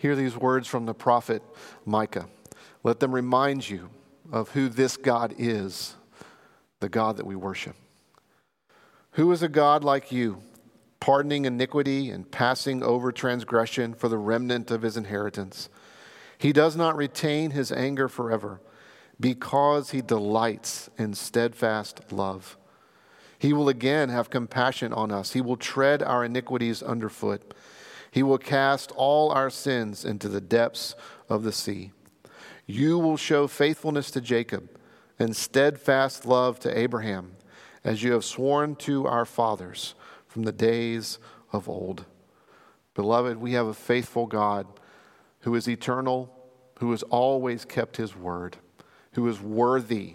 Hear these words from the prophet Micah. Let them remind you of who this God is, the God that we worship. Who is a God like you, pardoning iniquity and passing over transgression for the remnant of his inheritance? He does not retain his anger forever because he delights in steadfast love. He will again have compassion on us. He will tread our iniquities underfoot. He will cast all our sins into the depths of the sea. You will show faithfulness to Jacob and steadfast love to Abraham, as you have sworn to our fathers from the days of old. Beloved, we have a faithful God who is eternal, who has always kept his word, who is worthy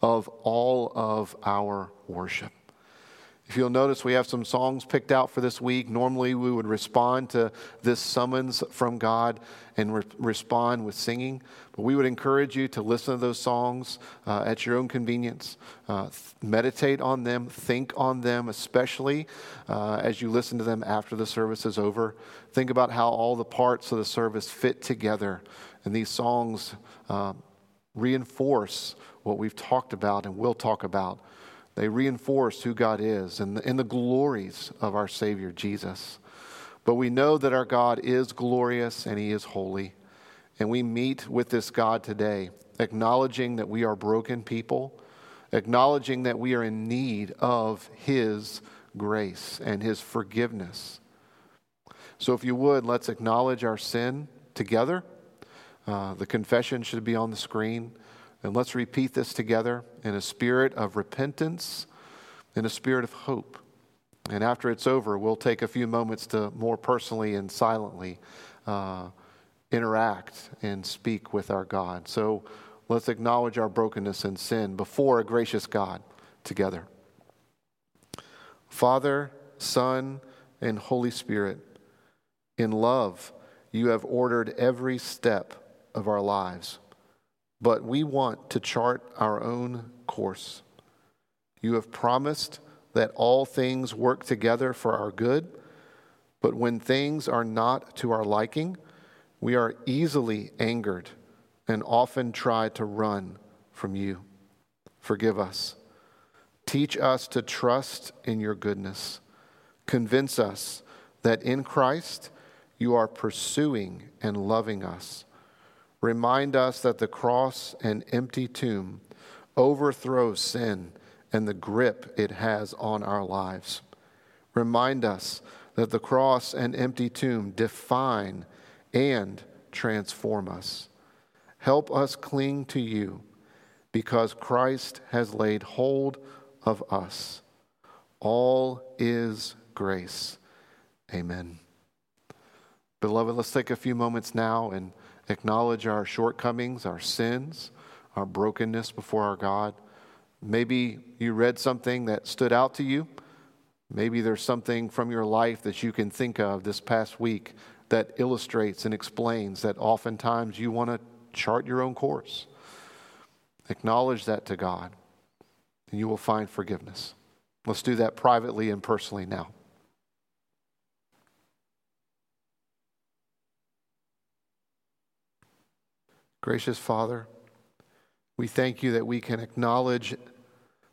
of all of our worship. If you'll notice, we have some songs picked out for this week. Normally, we would respond to this summons from God and re- respond with singing. But we would encourage you to listen to those songs uh, at your own convenience. Uh, th- meditate on them, think on them, especially uh, as you listen to them after the service is over. Think about how all the parts of the service fit together. And these songs uh, reinforce what we've talked about and will talk about they reinforce who God is and the, the glories of our Savior, Jesus. But we know that our God is glorious and He is holy. And we meet with this God today, acknowledging that we are broken people, acknowledging that we are in need of His grace and His forgiveness. So, if you would, let's acknowledge our sin together. Uh, the confession should be on the screen. And let's repeat this together in a spirit of repentance, in a spirit of hope. And after it's over, we'll take a few moments to more personally and silently uh, interact and speak with our God. So let's acknowledge our brokenness and sin before a gracious God together. Father, Son, and Holy Spirit, in love, you have ordered every step of our lives but we want to chart our own course. You have promised that all things work together for our good, but when things are not to our liking, we are easily angered and often try to run from you. Forgive us. Teach us to trust in your goodness. Convince us that in Christ you are pursuing and loving us remind us that the cross and empty tomb overthrows sin and the grip it has on our lives. Remind us that the cross and empty tomb define and transform us. Help us cling to you because Christ has laid hold of us. All is grace. Amen. Beloved, let's take a few moments now and acknowledge our shortcomings, our sins, our brokenness before our God. Maybe you read something that stood out to you. Maybe there's something from your life that you can think of this past week that illustrates and explains that oftentimes you want to chart your own course. Acknowledge that to God, and you will find forgiveness. Let's do that privately and personally now. Gracious Father, we thank you that we can acknowledge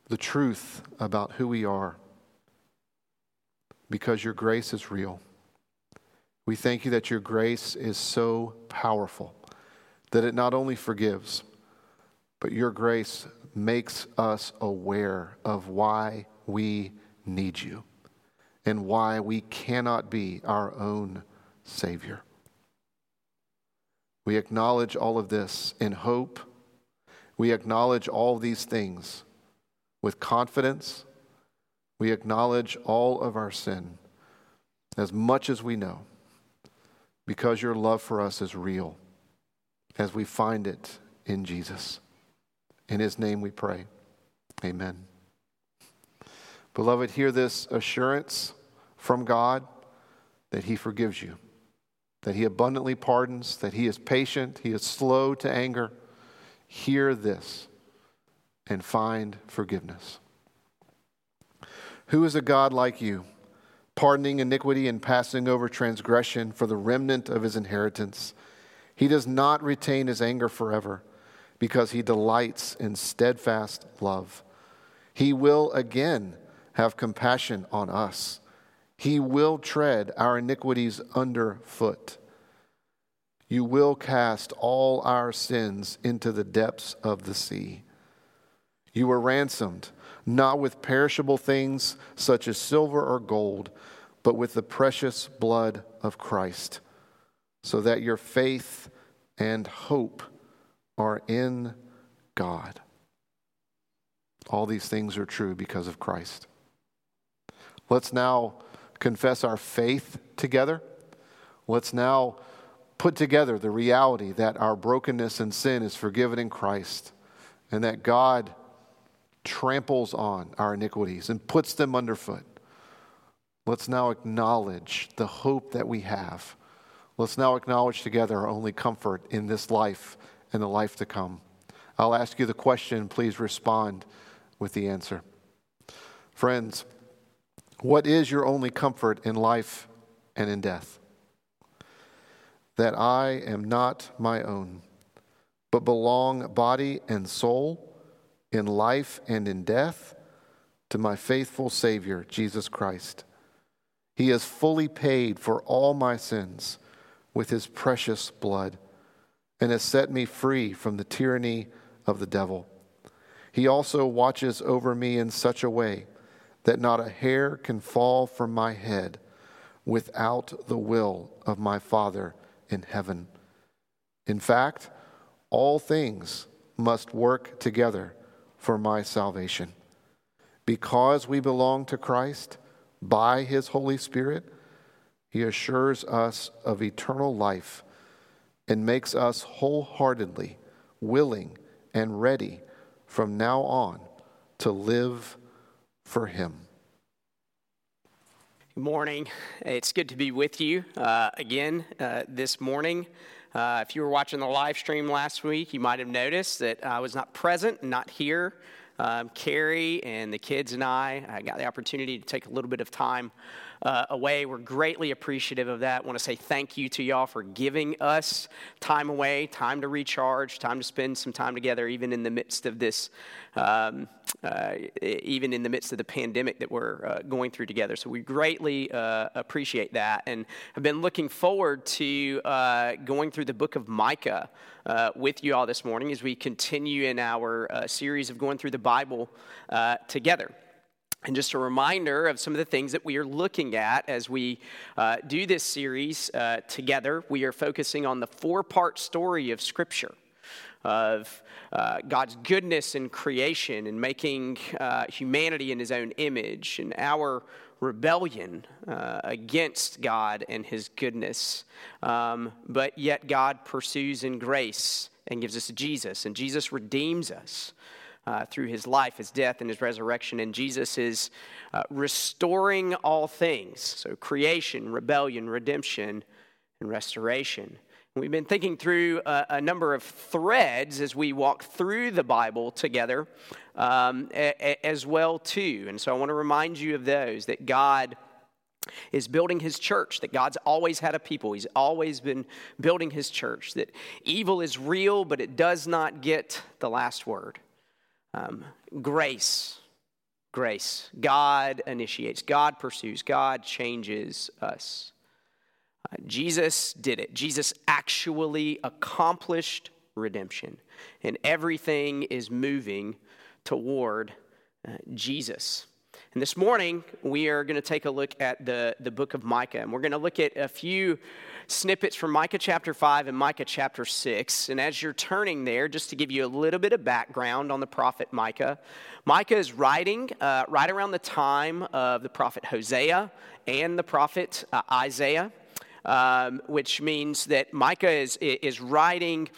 the truth about who we are because your grace is real. We thank you that your grace is so powerful that it not only forgives, but your grace makes us aware of why we need you and why we cannot be our own Savior. We acknowledge all of this in hope. We acknowledge all these things with confidence. We acknowledge all of our sin as much as we know because your love for us is real as we find it in Jesus. In his name we pray. Amen. Beloved, hear this assurance from God that he forgives you that he abundantly pardons, that he is patient, he is slow to anger. Hear this and find forgiveness. Who is a God like you, pardoning iniquity and passing over transgression for the remnant of his inheritance. He does not retain his anger forever because he delights in steadfast love. He will again have compassion on us. He will tread our iniquities underfoot. You will cast all our sins into the depths of the sea. You were ransomed, not with perishable things such as silver or gold, but with the precious blood of Christ, so that your faith and hope are in God. All these things are true because of Christ. Let's now confess our faith together. Let's now put together the reality that our brokenness and sin is forgiven in Christ and that God tramples on our iniquities and puts them underfoot. Let's now acknowledge the hope that we have. Let's now acknowledge together our only comfort in this life and the life to come. I'll ask you the question, please respond with the answer. Friends, what is your only comfort in life and in death? That I am not my own, but belong body and soul, in life and in death, to my faithful Savior, Jesus Christ. He has fully paid for all my sins with his precious blood and has set me free from the tyranny of the devil. He also watches over me in such a way that not a hair can fall from my head without the will of my Father in heaven. In fact, all things must work together for my salvation. Because we belong to Christ by his Holy Spirit, he assures us of eternal life and makes us wholeheartedly willing and ready from now on to live for Him. Good morning. It's good to be with you uh, again uh, this morning. Uh, if you were watching the live stream last week, you might have noticed that I was not present, not here. Um, Carrie and the kids and I, I got the opportunity to take a little bit of time uh, away. We're greatly appreciative of that. Want to say thank you to y'all for giving us time away, time to recharge, time to spend some time together, even in the midst of this, um, uh, even in the midst of the pandemic that we're uh, going through together. So we greatly uh, appreciate that, and have been looking forward to uh, going through the book of Micah. Uh, with you all this morning as we continue in our uh, series of going through the Bible uh, together. And just a reminder of some of the things that we are looking at as we uh, do this series uh, together. We are focusing on the four part story of Scripture of uh, God's goodness in creation and making uh, humanity in His own image and our rebellion uh, against God and His goodness. Um, but yet, God pursues in grace and gives us Jesus, and Jesus redeems us uh, through his life, his death, and his resurrection. And Jesus is uh, restoring all things so creation, rebellion, redemption, and restoration. And we've been thinking through a, a, number of threads as we walk through the Bible together um, a, a, as well too. And so I want to remind you of those that God is building his church, that God's always had a people. He's always been building his church, that evil is real, but it does not get the last word. Um, grace, grace. God initiates, God pursues, God changes us. Uh, Jesus did it. Jesus actually accomplished redemption, and everything is moving toward uh, Jesus. And this morning, we are going to take a look at the, the book of Micah, and we're going to look at a few snippets from Micah chapter 5 and Micah chapter 6. And as you're turning there, just to give you a little bit of background on the prophet Micah, Micah is writing uh, right around the time of the prophet Hosea and the prophet uh, Isaiah. Um, which means that Micah is, is writing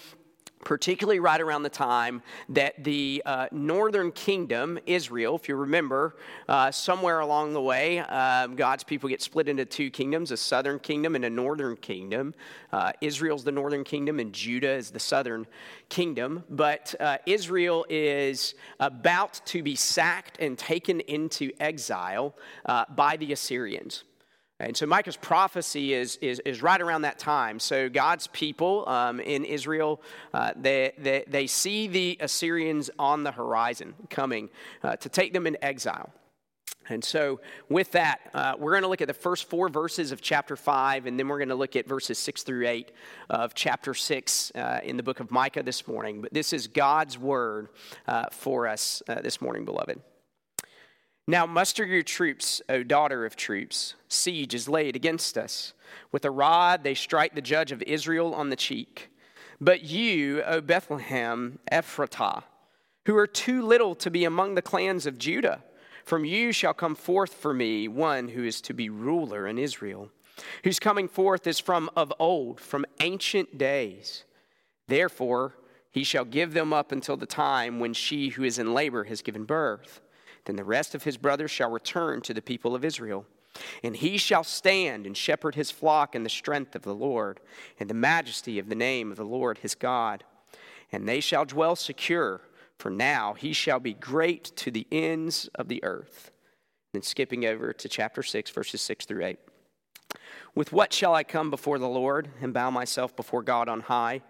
particularly right around the time that the uh, northern kingdom, Israel, if you remember, uh, somewhere along the way, um, God's people get split into two kingdoms a southern kingdom and a northern kingdom. Uh, Israel's the northern kingdom, and Judah is the southern kingdom. But uh, Israel is about to be sacked and taken into exile uh, by the Assyrians. And so Micah's prophecy is, is, is right around that time. So God's people um, in Israel, uh, they, they, they see the Assyrians on the horizon coming uh, to take them in exile. And so, with that, uh, we're going to look at the first four verses of chapter 5, and then we're going to look at verses 6 through 8 of chapter 6 uh, in the book of Micah this morning. But this is God's word uh, for us uh, this morning, beloved. Now muster your troops, O daughter of troops. Siege is laid against us. With a rod they strike the judge of Israel on the cheek. But you, O Bethlehem Ephratah, who are too little to be among the clans of Judah, from you shall come forth for me one who is to be ruler in Israel, whose coming forth is from of old, from ancient days. Therefore, he shall give them up until the time when she who is in labor has given birth. Then the rest of his brothers shall return to the people of Israel. And he shall stand and shepherd his flock in the strength of the Lord, and the majesty of the name of the Lord his God. And they shall dwell secure, for now he shall be great to the ends of the earth. Then skipping over to chapter 6, verses 6 through 8. With what shall I come before the Lord and bow myself before God on high?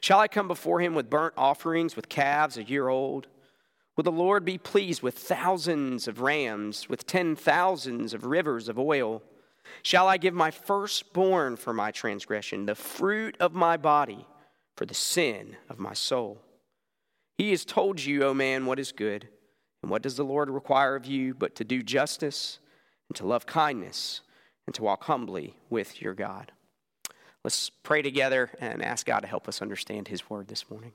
Shall I come before him with burnt offerings, with calves a year old? Will the Lord be pleased with thousands of rams, with ten thousands of rivers of oil? Shall I give my firstborn for my transgression, the fruit of my body for the sin of my soul? He has told you, O man, what is good. And what does the Lord require of you but to do justice and to love kindness and to walk humbly with your God? Let's pray together and ask God to help us understand his word this morning.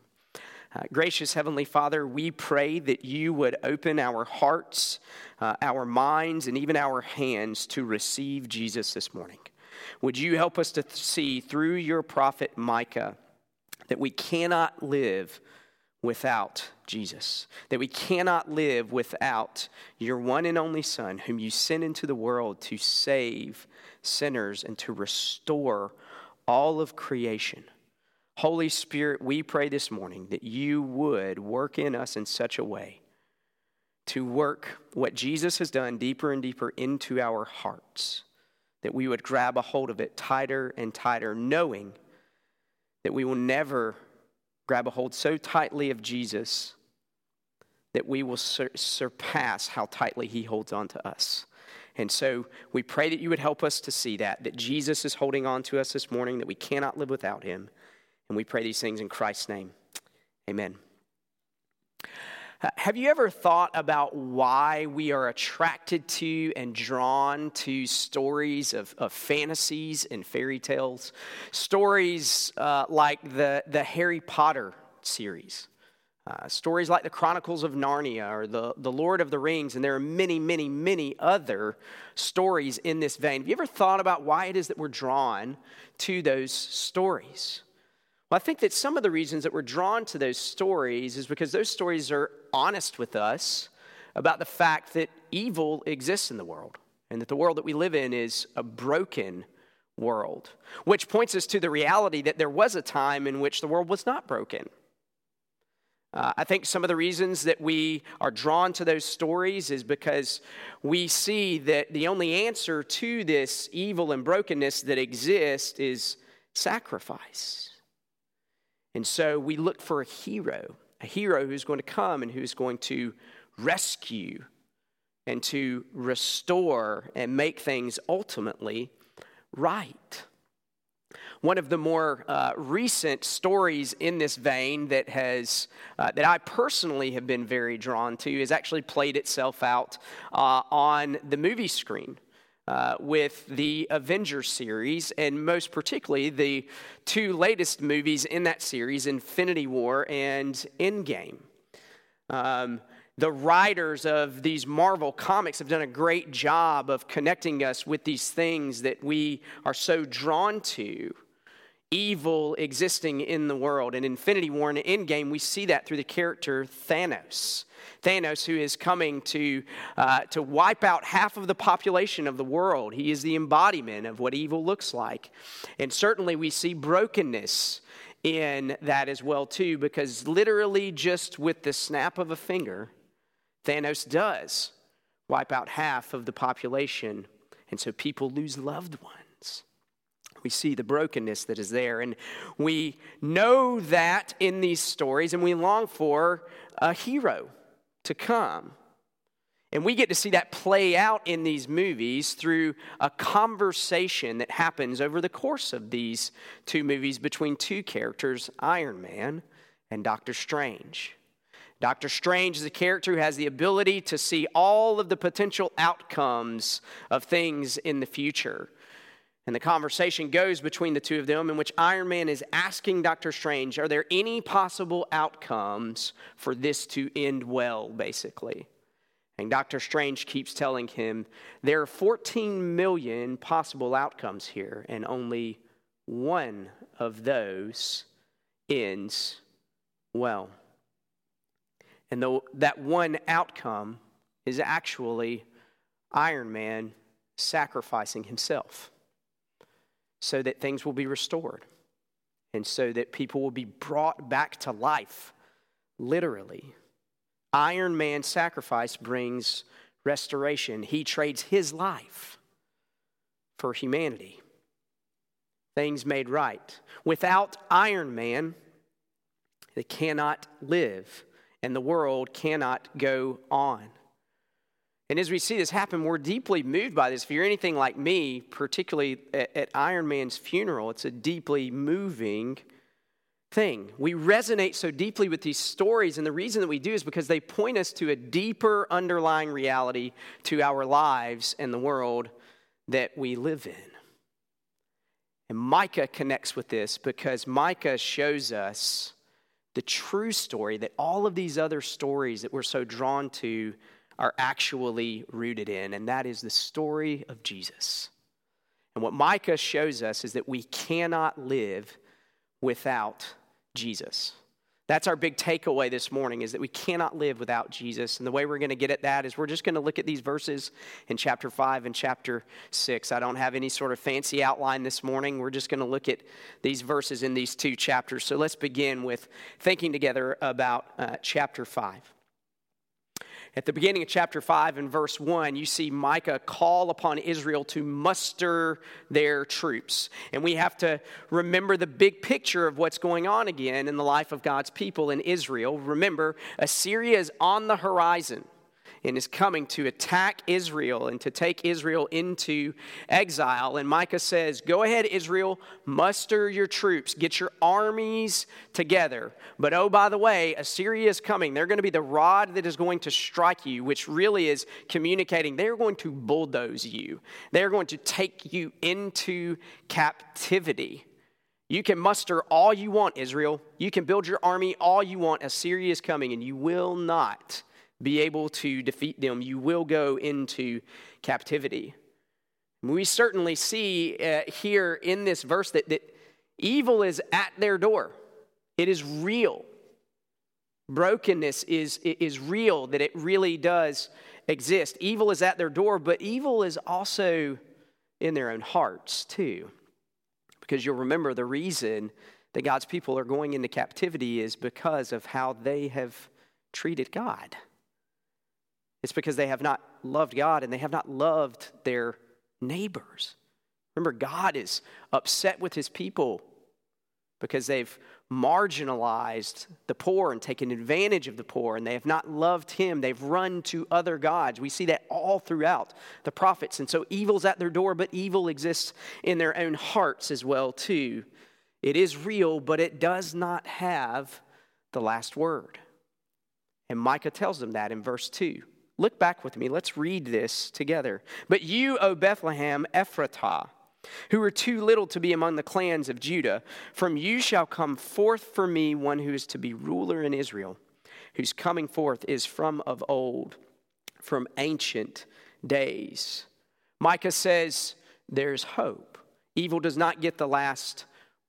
Uh, gracious Heavenly Father, we pray that you would open our hearts, uh, our minds, and even our hands to receive Jesus this morning. Would you help us to see through your prophet Micah that we cannot live without Jesus, that we cannot live without your one and only Son, whom you sent into the world to save sinners and to restore all of creation. Holy Spirit, we pray this morning that you would work in us in such a way to work what Jesus has done deeper and deeper into our hearts, that we would grab a hold of it tighter and tighter, knowing that we will never grab a hold so tightly of Jesus that we will sur- surpass how tightly he holds on to us. And so we pray that you would help us to see that, that Jesus is holding on to us this morning, that we cannot live without him. And we pray these things in Christ's name. Amen. Uh, have you ever thought about why we are attracted to and drawn to stories of, of fantasies and fairy tales? Stories uh, like the, the Harry Potter series, uh, stories like the Chronicles of Narnia or the, the Lord of the Rings, and there are many, many, many other stories in this vein. Have you ever thought about why it is that we're drawn to those stories? Well, I think that some of the reasons that we're drawn to those stories is because those stories are honest with us about the fact that evil exists in the world and that the world that we live in is a broken world, which points us to the reality that there was a time in which the world was not broken. Uh, I think some of the reasons that we are drawn to those stories is because we see that the only answer to this evil and brokenness that exists is sacrifice. And so we look for a hero, a hero who's going to come and who's going to rescue and to restore and make things ultimately right. One of the more uh, recent stories in this vein that has uh, that I personally have been very drawn to has actually played itself out uh, on the movie screen uh, with the Avengers series, and most particularly the two latest movies in that series, Infinity War and Endgame. Um, the writers of these Marvel comics have done a great job of connecting us with these things that we are so drawn to evil existing in the world. In Infinity War and Endgame, we see that through the character Thanos. Thanos, who is coming to, uh, to wipe out half of the population of the world. He is the embodiment of what evil looks like. And certainly we see brokenness in that as well too because literally just with the snap of a finger Thanos does wipe out half of the population And so people lose loved ones. We see the brokenness that is there. And we know that in these stories, and we long for a hero to come. And we get to see that play out in these movies through a conversation that happens over the course of these two movies between two characters, Iron Man and Doctor Strange. Doctor Strange is a character who has the ability to see all of the potential outcomes of things in the future. And the conversation goes between the two of them, in which Iron Man is asking Doctor Strange, Are there any possible outcomes for this to end well, basically? And Doctor Strange keeps telling him, There are 14 million possible outcomes here, and only one of those ends well. And though that one outcome is actually Iron Man sacrificing himself so that things will be restored and so that people will be brought back to life, literally. Iron Man's sacrifice brings restoration. He trades his life for humanity. Things made right. Without Iron Man, they cannot live and the world cannot go on. And as we see this happen, we're deeply moved by this. If you're anything like me, particularly at, at Iron Man's funeral, it's a deeply moving thing. We resonate so deeply with these stories, and the reason that we do is because they point us to a deeper underlying reality to our lives and the world that we live in. And Micah connects with this because Micah shows us the true story that all of these other stories that we're so drawn to are actually rooted in, and that is the story of Jesus. And what Micah shows us is that we cannot live without Jesus. That's our big takeaway this morning is that we cannot live without Jesus. And the way we're going to get at that is we're just going to look at these verses in chapter 5 and chapter 6. I don't have any sort of fancy outline this morning. We're just going to look at these verses in these two chapters. So let's begin with thinking together about uh, chapter 5. At the beginning of chapter 5 and verse 1, you see Micah call upon Israel to muster their troops. And we have to remember the big picture of what's going on again in the life of God's people in Israel. Remember, Assyria is on the horizon and is coming to attack Israel and to take Israel into exile. And Micah says, Go ahead, Israel, muster your troops, get your armies together. But oh, by the way, Assyria is coming. They're going to be the rod that is going to strike you, which really is communicating they're going to bulldoze you, they're going to take you into captivity. You can muster all you want, Israel. You can build your army all you want. Assyria is coming, and you will not be able to defeat them, you will go into captivity. We certainly see uh, here in this verse that, that evil is at their door, it is real. Brokenness is, is real, that it really does exist. Evil is at their door, but evil is also in their own hearts, too. Because you'll remember the reason that God's people are going into captivity is because of how they have treated God. It's because they have not loved God and they have not loved their neighbors. Remember, God is upset with his people because they've marginalized the poor and taken advantage of the poor, and they have not loved him. They've run to other gods. We see that all throughout the prophets. And so evil's at their door, but evil exists in their own hearts as well, too. It is real, but it does not have the last word. And Micah tells them that in verse 2. Look back with me. Let's read this together. But you, O Bethlehem Ephratah, who are too little to be among the clans of Judah, from you shall come forth for me one who is to be ruler in Israel, whose coming forth is from of old, from ancient days. Micah says, There's hope. Evil does not get the last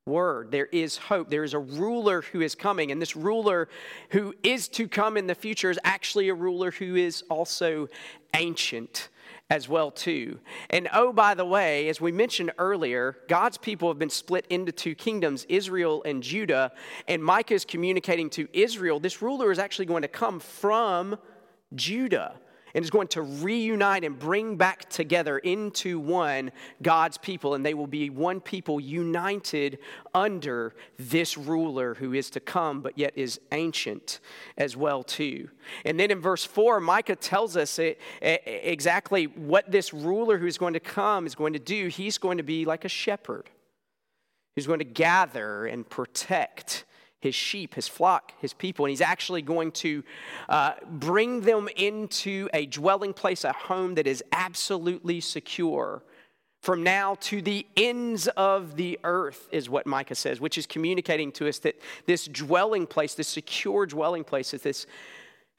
word. There is hope. There is a ruler who is coming, and this ruler who is to come in the future is actually a ruler who is also ancient as well too. And oh by the way, as we mentioned earlier, God's people have been split into two kingdoms, Israel and Judah, and Micah is communicating to Israel this ruler is actually going to come from Judah. And is going to reunite and bring back together into one God's people, and they will be one people united under this ruler who is to come, but yet is ancient as well too. And then in verse four, Micah tells us it, exactly what this ruler who is going to come is going to do. He's going to be like a shepherd who's going to gather and protect his sheep, his flock, his people, and he's actually going to uh, bring them into a dwelling place, a home that is absolutely secure. From now to the ends of the earth, is what Micah says, which is communicating to us that this dwelling place, this secure dwelling place that this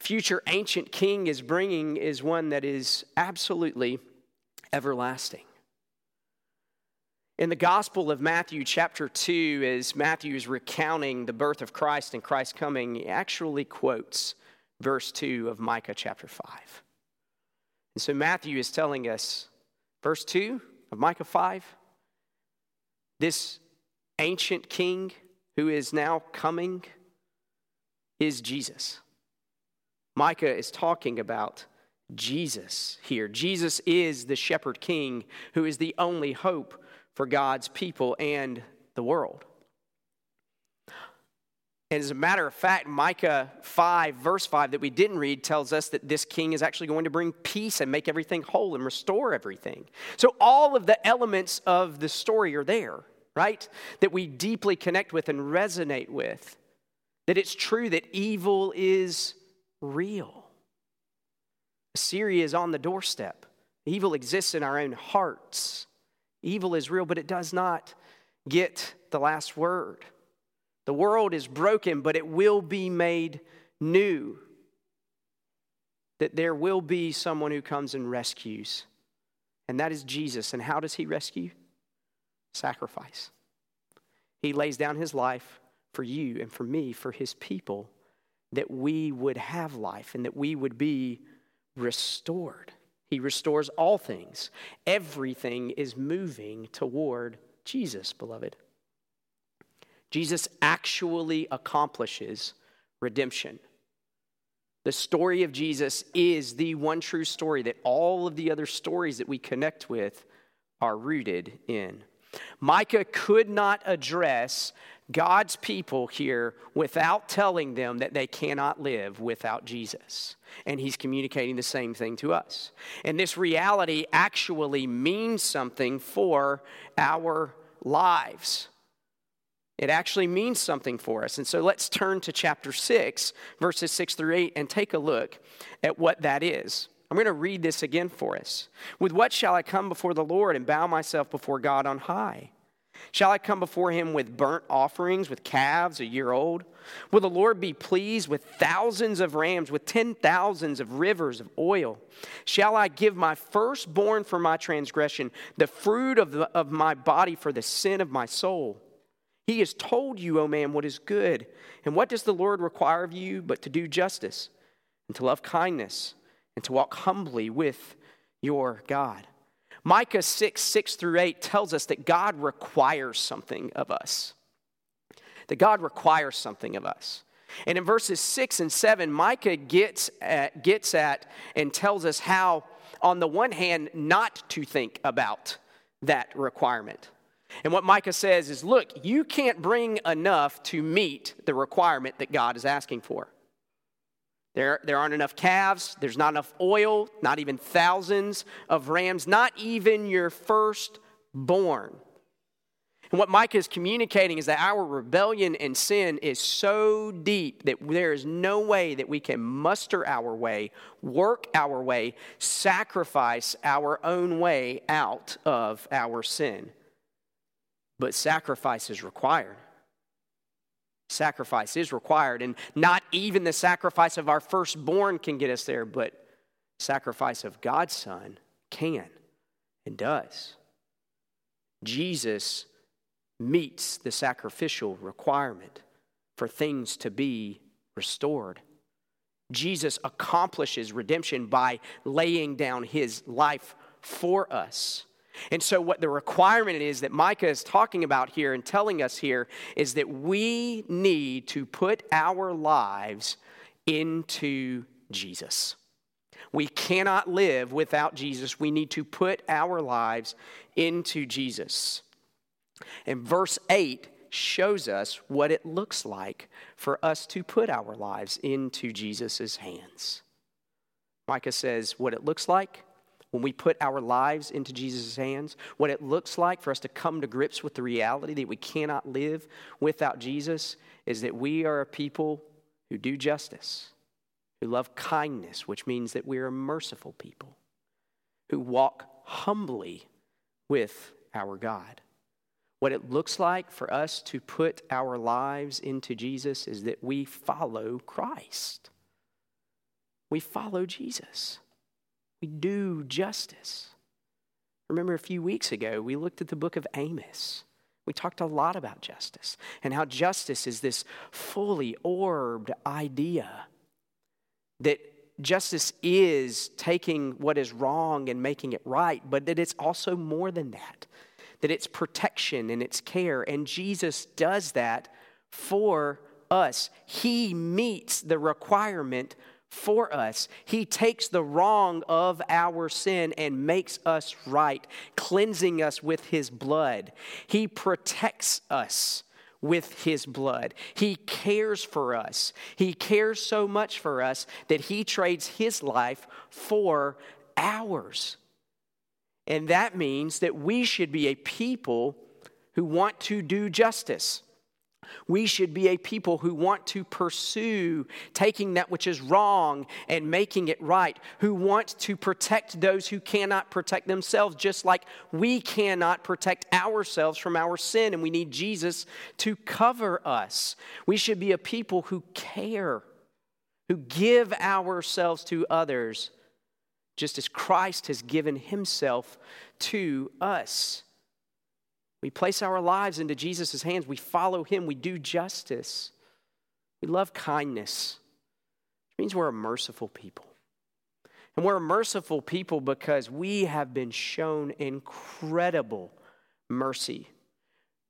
future ancient king is bringing, is one that is absolutely everlasting. In the Gospel of Matthew, chapter 2, as Matthew is recounting the birth of Christ and Christ's coming, he actually quotes verse 2 of Micah chapter 5. And so Matthew is telling us, verse 2 of Micah 5, this ancient king who is now coming is Jesus. Micah is talking about Jesus here. Jesus is the shepherd king who is the only hope for God's people and the world. And as a matter of fact, Micah 5, verse 5, that we didn't read, tells us that this king is actually going to bring peace and make everything whole and restore everything. So all of the elements of the story are there, right? That we deeply connect with and resonate with. That it's true that evil is real. Assyria is on the doorstep, evil exists in our own hearts. Evil is real, but it does not get the last word. The world is broken, but it will be made new. That there will be someone who comes and rescues, and that is Jesus. And how does he rescue? Sacrifice. He lays down his life for you and for me, for his people, that we would have life and that we would be restored. He restores all things. Everything is moving toward Jesus, beloved. Jesus actually accomplishes redemption. The story of Jesus is the one true story that all of the other stories that we connect with are rooted in. Micah could not address God's people here without telling them that they cannot live without Jesus. And he's communicating the same thing to us. And this reality actually means something for our lives. It actually means something for us. And so let's turn to chapter 6, verses 6 through 8, and take a look at what that is. I'm going to read this again for us. With what shall I come before the Lord and bow myself before God on high? Shall I come before him with burnt offerings, with calves a year old? Will the Lord be pleased with thousands of rams, with ten thousands of rivers of oil? Shall I give my firstborn for my transgression, the fruit of, the, of my body for the sin of my soul? He has told you, O man, what is good. And what does the Lord require of you but to do justice, and to love kindness, and to walk humbly with your God? Micah 6, 6 through 8 tells us that God requires something of us. That God requires something of us. And in verses 6 and 7, Micah gets at, gets at and tells us how, on the one hand, not to think about that requirement. And what Micah says is look, you can't bring enough to meet the requirement that God is asking for. There, there aren't enough calves. There's not enough oil, not even thousands of rams, not even your firstborn. And what Micah is communicating is that our rebellion and sin is so deep that there is no way that we can muster our way, work our way, sacrifice our own way out of our sin. But sacrifice is required sacrifice is required. And not even the sacrifice of our firstborn can get us there, but sacrifice of God's Son can and does. Jesus meets the sacrificial requirement for things to be restored. Jesus accomplishes redemption by laying down his life for us. And so, what the requirement is that Micah is talking about here and telling us here is that we need to put our lives into Jesus. We cannot live without Jesus. We need to put our lives into Jesus. And verse 8 shows us what it looks like for us to put our lives into Jesus' hands. Micah says what it looks like when we put our lives into Jesus' hands, what it looks like for us to come to grips with the reality that we cannot live without Jesus is that we are a people who do justice, who love kindness, which means that we are merciful people, who walk humbly with our God. What it looks like for us to put our lives into Jesus is that we follow Christ. We follow Jesus. We do justice. Remember a few weeks ago, we looked at the book of Amos. We talked a lot about justice and how justice is this fully orbed idea that justice is taking what is wrong and making it right, but that it's also more than that that it's protection and it's care. And Jesus does that for us. He meets the requirement for us. He takes the wrong of our sin and makes us right, cleansing us with His blood. He protects us with His blood. He cares for us. He cares so much for us that He trades His life for ours. And that means that we should be a people who want to do justice. We should be a people who want to pursue taking that which is wrong and making it right, who want to protect those who cannot protect themselves, just like we cannot protect ourselves from our sin, and we need Jesus to cover us. We should be a people who care, who give ourselves to others just as Christ has given himself to us. We place our lives into Jesus' hands. We follow him. We do justice. We love kindness. It means we're a merciful people. And we're a merciful people because we have been shown incredible mercy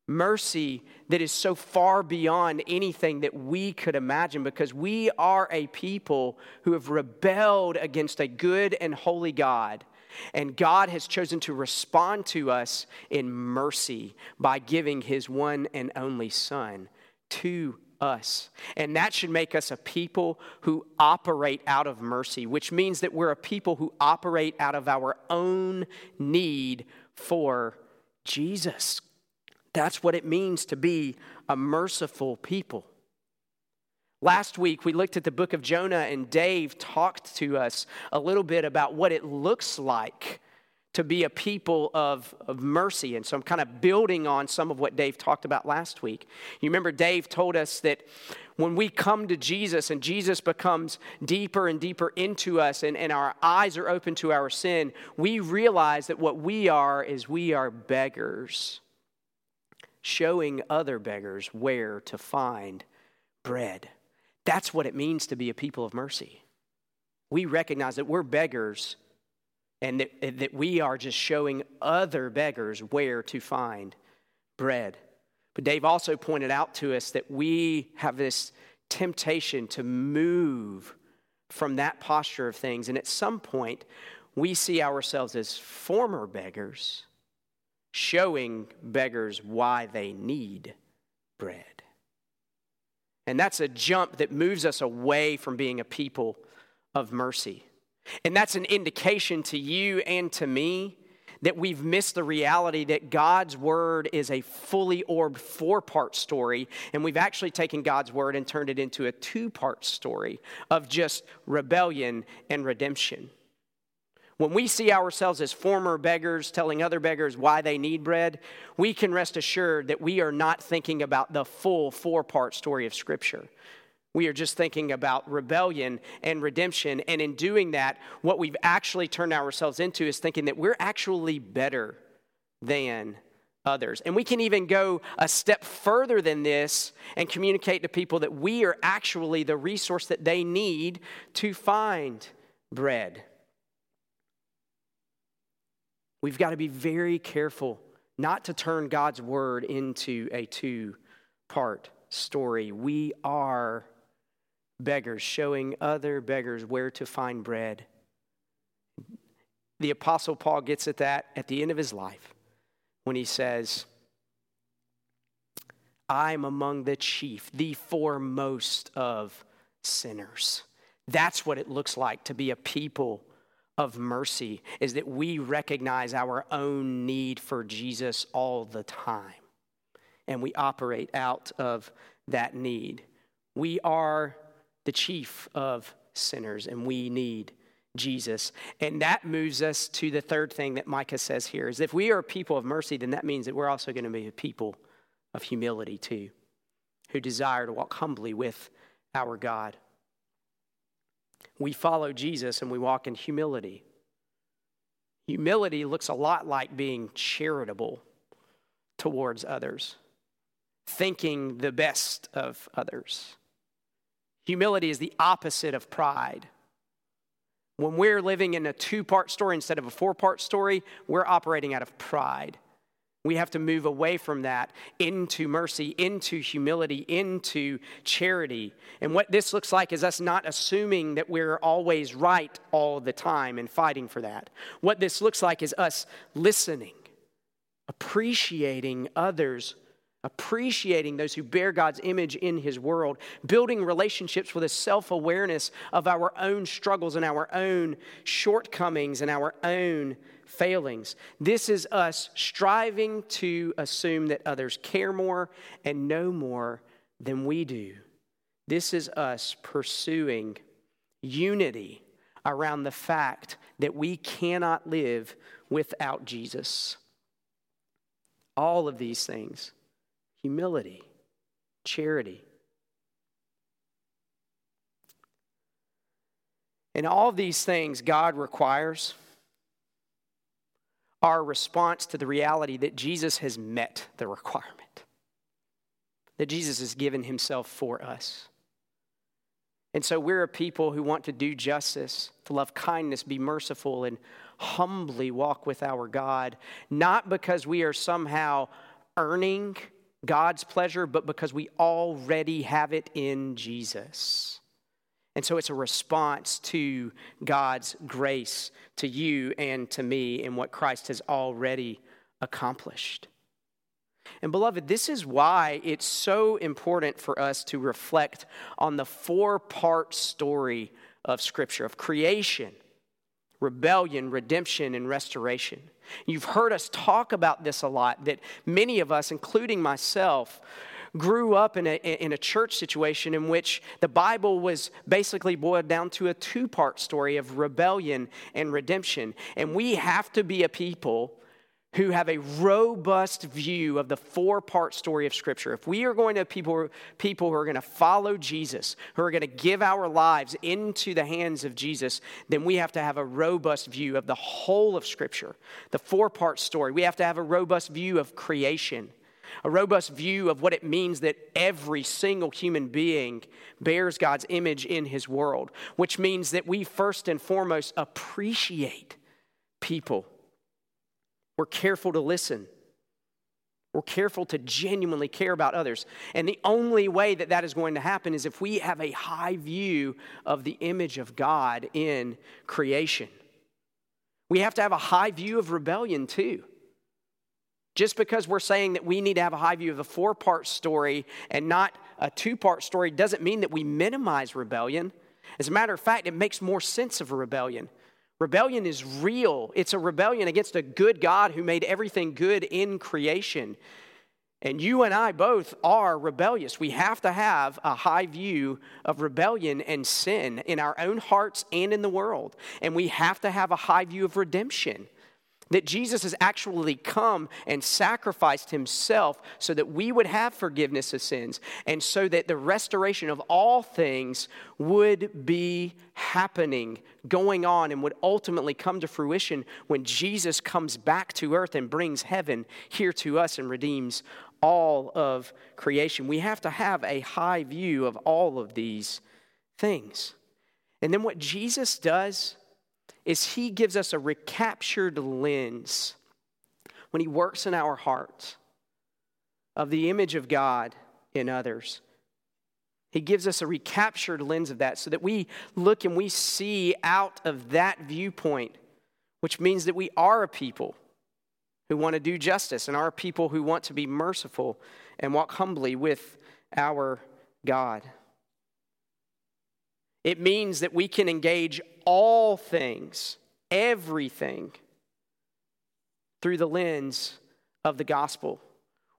mercy that is so far beyond anything that we could imagine because we are a people who have rebelled against a good and holy God. And God has chosen to respond to us in mercy by giving his one and only Son to us. And that should make us a people who operate out of mercy, which means that we're a people who operate out of our own need for Jesus. That's what it means to be a merciful people. Last week, we looked at the book of Jonah, and Dave talked to us a little bit about what it looks like to be a people of, of mercy. And so I'm kind of building on some of what Dave talked about last week. You remember, Dave told us that when we come to Jesus and Jesus becomes deeper and deeper into us and, and our eyes are open to our sin, we realize that what we are is we are beggars showing other beggars where to find bread. That's what it means to be a people of mercy. We recognize that we're beggars and that, that we are just showing other beggars where to find bread. But Dave also pointed out to us that we have this temptation to move from that posture of things. And at some point, we see ourselves as former beggars showing beggars why they need bread. And that's a jump that moves us away from being a people of mercy. And that's an indication to you and to me that we've missed the reality that God's word is a fully orbed four part story, and we've actually taken God's word and turned it into a two part story of just rebellion and redemption. When we see ourselves as former beggars telling other beggars why they need bread, we can rest assured that we are not thinking about the full four part story of Scripture. We are just thinking about rebellion and redemption. And in doing that, what we've actually turned ourselves into is thinking that we're actually better than others. And we can even go a step further than this and communicate to people that we are actually the resource that they need to find bread. We've got to be very careful not to turn God's word into a two part story. We are beggars, showing other beggars where to find bread. The Apostle Paul gets at that at the end of his life when he says, I'm among the chief, the foremost of sinners. That's what it looks like to be a people of mercy, is that we recognize our own need for Jesus all the time. And we operate out of that need. We are the chief of sinners, and we need Jesus. And that moves us to the third thing that Micah says here is if we are people of mercy, then that means that we're also going to be a people of humility too, who desire to walk humbly with our God. We follow Jesus and we walk in humility. Humility looks a lot like being charitable towards others, thinking the best of others. Humility is the opposite of pride. When we're living in a two part story instead of a four part story, we're operating out of pride. We have to move away from that into mercy, into humility, into charity. And what this looks like is us not assuming that we're always right all the time and fighting for that. What this looks like is us listening, appreciating others appreciating those who bear God's image in His world, building relationships with a self awareness of our own struggles and our own shortcomings and our own failings. This is us striving to assume that others care more and know more than we do. This is us pursuing unity around the fact that we cannot live without Jesus. All of these things humility, charity. And all these things God requires our response to the reality that Jesus has met the requirement, that Jesus has given himself for us. And so we're a people who want to do justice, to love kindness, be merciful, and humbly walk with our God, not because we are somehow earning God's pleasure, but because we already have it in Jesus. And so it's a response to God's grace to you and to me in what Christ has already accomplished. And beloved, this is why it's so important for us to reflect on the four part story of Scripture of creation, rebellion, redemption, and restoration. You've heard us talk about this a lot, that many of us, including myself, grew up in a, in a church situation in which the Bible was basically boiled down to a two part story of rebellion and redemption. And we have to be a people who have a robust view of the four part story of Scripture. If we are going to people, people who are going to follow Jesus, who are going to give our lives into the hands of Jesus, then we have to have a robust view of the whole of Scripture, the four part story. We have to have a robust view of creation. A robust view of what it means that every single human being bears God's image in his world, which means that we first and foremost appreciate people we're careful to listen. We're careful to genuinely care about others. And the only way that that is going to happen is if we have a high view of the image of God in creation. We have to have a high view of rebellion too. Just because we're saying that we need to have a high view of the four part story and not a two part story doesn't mean that we minimize rebellion. As a matter of fact, it makes more sense of a rebellion. Rebellion is real. It's a rebellion against a good God who made everything good in creation. And you and I both are rebellious. We have to have a high view of rebellion and sin in our own hearts and in the world. And we have to have a high view of redemption. That Jesus has actually come and sacrificed himself so that we would have forgiveness of sins and so that the restoration of all things would be happening, going on, and would ultimately come to fruition when Jesus comes back to earth and brings heaven here to us and redeems all of creation. We have to have a high view of all of these things. And then what Jesus does is he gives us a recaptured lens when he works in our hearts of the image of God in others. He gives us a recaptured lens of that so that we look and we see out of that viewpoint which means that we are a people who want to do justice and are a people who want to be merciful and walk humbly with our God. It means that we can engage all things, everything, through the lens of the gospel,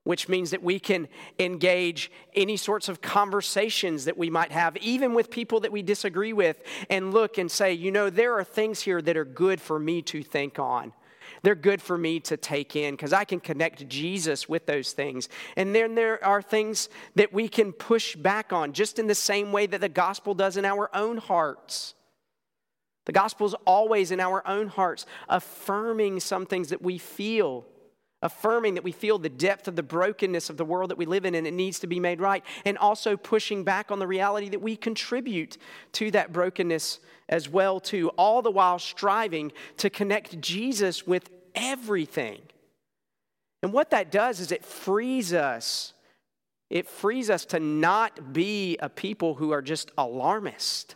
which means that we can engage any sorts of conversations that we might have, even with people that we disagree with, and look and say, you know, there are things here that are good for me to think on. They're good for me to take in because I can connect Jesus with those things. And then there are things that we can push back on, just in the same way that the gospel does in our own hearts. The gospel is always in our own hearts, affirming some things that we feel affirming that we feel the depth of the brokenness of the world that we live in and it needs to be made right, and also pushing back on the reality that we contribute to that brokenness as well too, all the while striving to connect Jesus with everything. And what that does is it frees us. It frees us to not be a people who are just alarmist,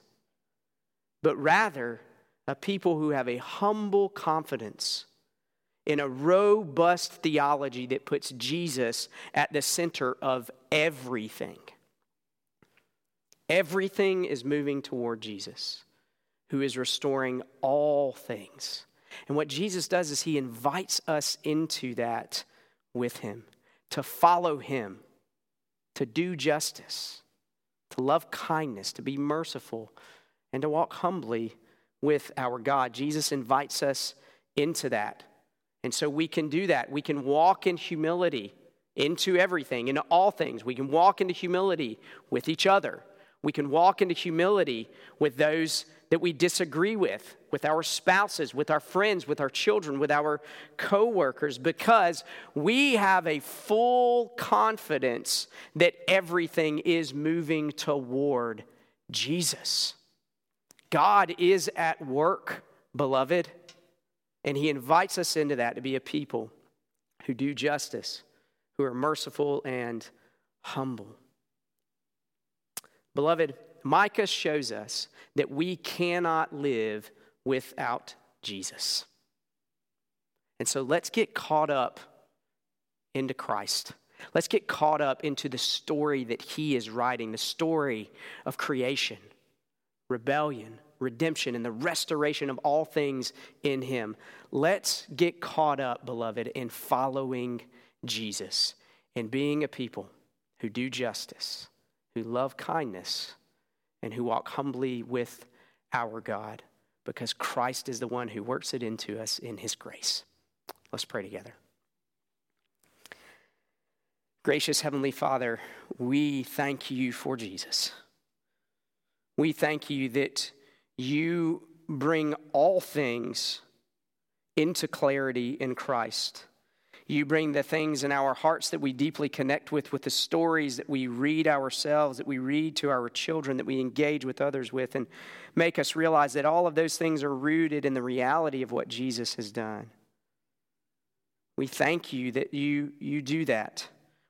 but rather a people who have a humble confidence in a robust theology that puts Jesus at the center of everything. Everything is moving toward Jesus, who is restoring all things. And what Jesus does is he invites us into that with him, to follow him, to do justice, to love kindness, to be merciful, and to walk humbly with our God. Jesus invites us into that. And so we can do that. We can walk in humility into everything, into all things. We can walk into humility with each other. We can walk into humility with those that we disagree with, with our spouses, with our friends, with our children, with our coworkers, because we have a full confidence that everything is moving toward Jesus. God is at work, beloved. And he invites us into that to be a people who do justice, who are merciful and humble. Beloved, Micah shows us that we cannot live without Jesus. And so let's get caught up into Christ. Let's get caught up into the story that he is writing, the story of creation, rebellion, redemption and the restoration of all things in him. Let's get caught up, beloved, in following Jesus and being a people who do justice, who love kindness, and who walk humbly with our God because Christ is the one who works it into us in his grace. Let's pray together. Gracious Heavenly Father, we thank you for Jesus. We thank you that you bring all things into clarity in Christ. You bring the things in our hearts that we deeply connect with, with the stories that we read ourselves, that we read to our children, that we engage with others with, and make us realize that all of those things are rooted in the reality of what Jesus has done. We thank you that you, you do that.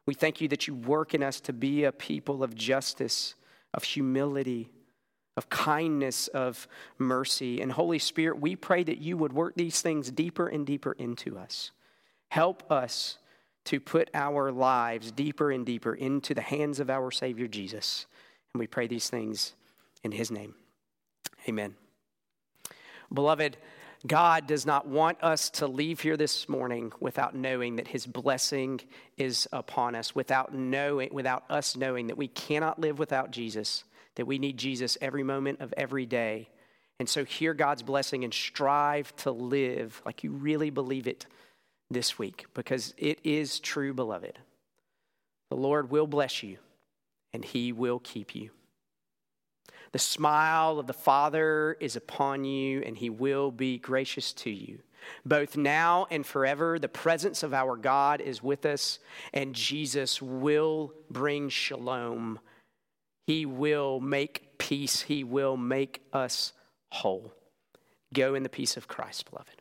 We thank you that you work in us to be a people of justice, of humility, of kindness, of mercy. And Holy Spirit, we pray that you would work these things deeper and deeper into us. Help us to put our lives deeper and deeper into the hands of our Savior Jesus. And we pray these things in His name. Amen. Beloved, God does not want us to leave here this morning without knowing that his blessing is upon us, without knowing without us knowing that we cannot live without Jesus that we need Jesus every moment of every day. And so, hear God's blessing and strive to live like you really believe it this week because it is true, beloved. The Lord will bless you and he will keep you. The smile of the Father is upon you and he will be gracious to you. Both now and forever, the presence of our God is with us, and Jesus will bring shalom he will make peace. He will make us whole. Go in the peace of Christ, beloved.